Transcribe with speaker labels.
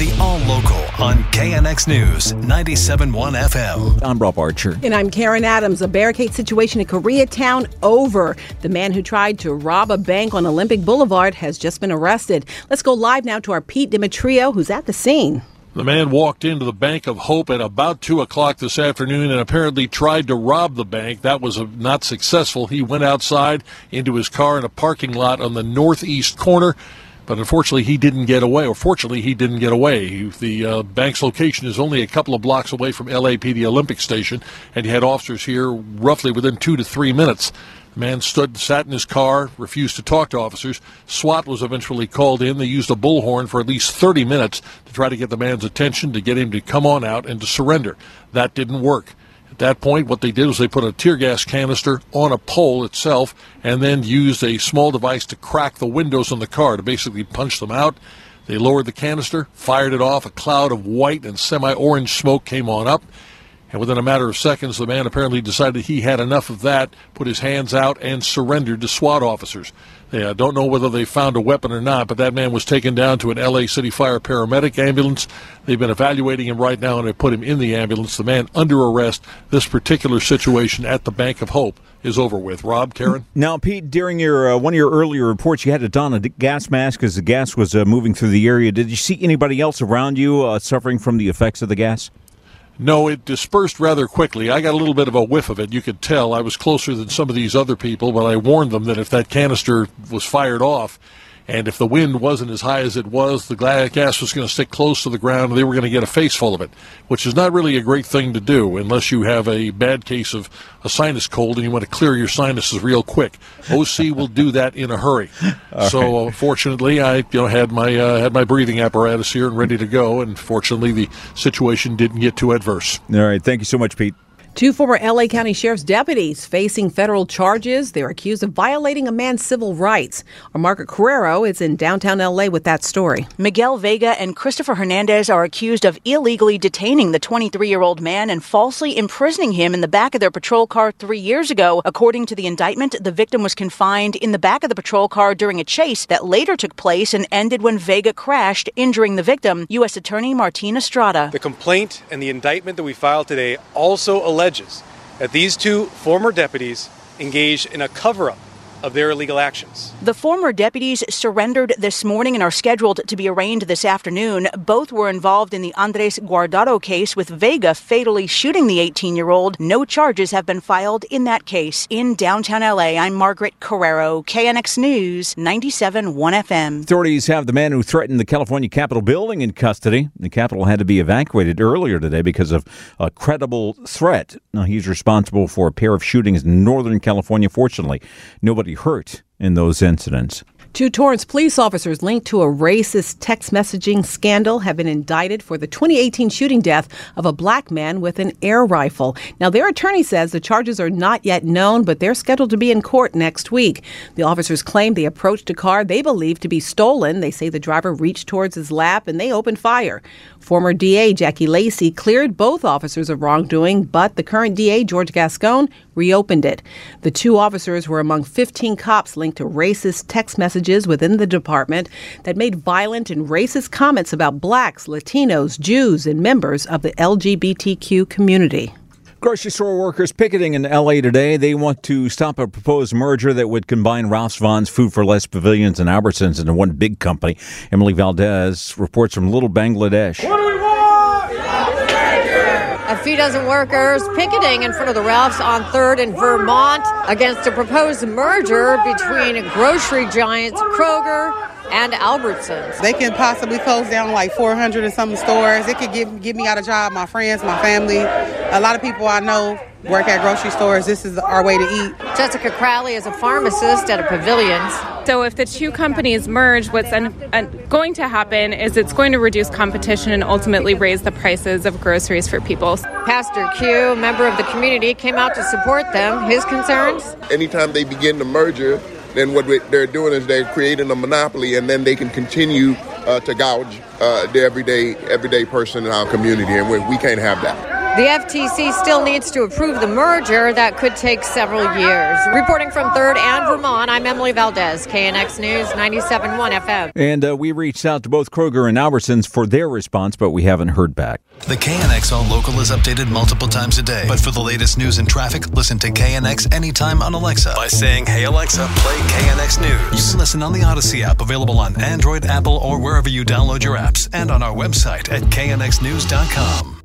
Speaker 1: The All Local on KNX News 97.1 FM.
Speaker 2: I'm Rob Archer.
Speaker 3: And I'm Karen Adams. A barricade situation in Koreatown over. The man who tried to rob a bank on Olympic Boulevard has just been arrested. Let's go live now to our Pete Demetrio, who's at the scene.
Speaker 4: The man walked into the Bank of Hope at about 2 o'clock this afternoon and apparently tried to rob the bank. That was not successful. He went outside into his car in a parking lot on the northeast corner, but unfortunately he didn't get away, or fortunately he didn't get away. The uh, bank's location is only a couple of blocks away from LAPD Olympic Station, and he had officers here roughly within two to three minutes. The man stood, sat in his car, refused to talk to officers. SWAT was eventually called in. They used a bullhorn for at least 30 minutes to try to get the man's attention, to get him to come on out and to surrender. That didn't work. At that point, what they did was they put a tear gas canister on a pole itself and then used a small device to crack the windows on the car to basically punch them out. They lowered the canister, fired it off. A cloud of white and semi orange smoke came on up. And within a matter of seconds, the man apparently decided he had enough of that, put his hands out, and surrendered to SWAT officers. They uh, don't know whether they found a weapon or not, but that man was taken down to an LA City Fire paramedic ambulance. They've been evaluating him right now and they put him in the ambulance. The man under arrest. This particular situation at the Bank of Hope is over with. Rob, Karen?
Speaker 2: Now, Pete, during your uh, one of your earlier reports, you had to don a gas mask as the gas was uh, moving through the area. Did you see anybody else around you uh, suffering from the effects of the gas?
Speaker 4: No, it dispersed rather quickly. I got a little bit of a whiff of it. You could tell I was closer than some of these other people, but I warned them that if that canister was fired off, and if the wind wasn't as high as it was, the gas was going to stick close to the ground and they were going to get a face full of it, which is not really a great thing to do unless you have a bad case of a sinus cold and you want to clear your sinuses real quick. OC will do that in a hurry. so uh, fortunately, I you know had my uh, had my breathing apparatus here and ready to go, and fortunately the situation didn't get too adverse.
Speaker 2: All right, thank you so much, Pete.
Speaker 3: Two former LA County Sheriff's deputies facing federal charges. They're accused of violating a man's civil rights. Our Margaret Carrero is in downtown LA with that story.
Speaker 5: Miguel Vega and Christopher Hernandez are accused of illegally detaining the 23 year old man and falsely imprisoning him in the back of their patrol car three years ago. According to the indictment, the victim was confined in the back of the patrol car during a chase that later took place and ended when Vega crashed, injuring the victim. U.S. Attorney Martin Estrada.
Speaker 6: The complaint and the indictment that we filed today also alleges that these two former deputies engaged in a cover up of their illegal actions.
Speaker 5: The former deputies surrendered this morning and are scheduled to be arraigned this afternoon. Both were involved in the Andres Guardado case with Vega fatally shooting the 18 year old. No charges have been filed in that case. In downtown LA, I'm Margaret Carrero, KNX News, 97.1 FM.
Speaker 2: Authorities have the man who threatened the California Capitol building in custody. The Capitol had to be evacuated earlier today because of a credible threat. Now, he's responsible for a pair of shootings in Northern California. Fortunately, nobody hurt in those incidents.
Speaker 3: Two Torrance police officers linked to a racist text messaging scandal have been indicted for the 2018 shooting death of a black man with an air rifle. Now, their attorney says the charges are not yet known, but they're scheduled to be in court next week. The officers claim they approached a car they believe to be stolen. They say the driver reached towards his lap and they opened fire. Former DA Jackie Lacey cleared both officers of wrongdoing, but the current DA, George Gascon, reopened it. The two officers were among 15 cops linked to racist text messages within the department that made violent and racist comments about blacks, Latinos, Jews, and members of the LGBTQ community.
Speaker 2: Grocery store workers picketing in LA today. They want to stop a proposed merger that would combine Ralphs Vons Food for Less Pavilions and Albertsons into one big company. Emily Valdez reports from Little Bangladesh.
Speaker 7: What do we want? A few dozen workers picketing in front of the Ralphs on 3rd in Vermont against a proposed merger between grocery giants Kroger and Albertsons.
Speaker 8: They can possibly close down like 400 and some stores. It could give, give me out a job, my friends, my family. A lot of people I know work at grocery stores. This is our way to eat.
Speaker 7: Jessica Crowley is a pharmacist at a Pavilions.
Speaker 9: So if the two companies merge, what's un- un- going to happen is it's going to reduce competition and ultimately raise the prices of groceries for people.
Speaker 7: Pastor Q, member of the community, came out to support them. His concerns?
Speaker 10: Anytime they begin the merger, then what they're doing is they're creating a monopoly, and then they can continue uh, to gouge uh, the everyday everyday person in our community, and we, we can't have that.
Speaker 7: The FTC still needs to approve the merger that could take several years. Reporting from 3rd and Vermont, I'm Emily Valdez, KNX News 97.1 FM.
Speaker 2: And uh, we reached out to both Kroger and Albertsons for their response, but we haven't heard back.
Speaker 1: The KNX All Local is updated multiple times a day. But for the latest news and traffic, listen to KNX anytime on Alexa by saying, Hey Alexa, play KNX News. You can listen on the Audacy app, available on Android, Apple, or wherever you download your apps, and on our website at knxnews.com.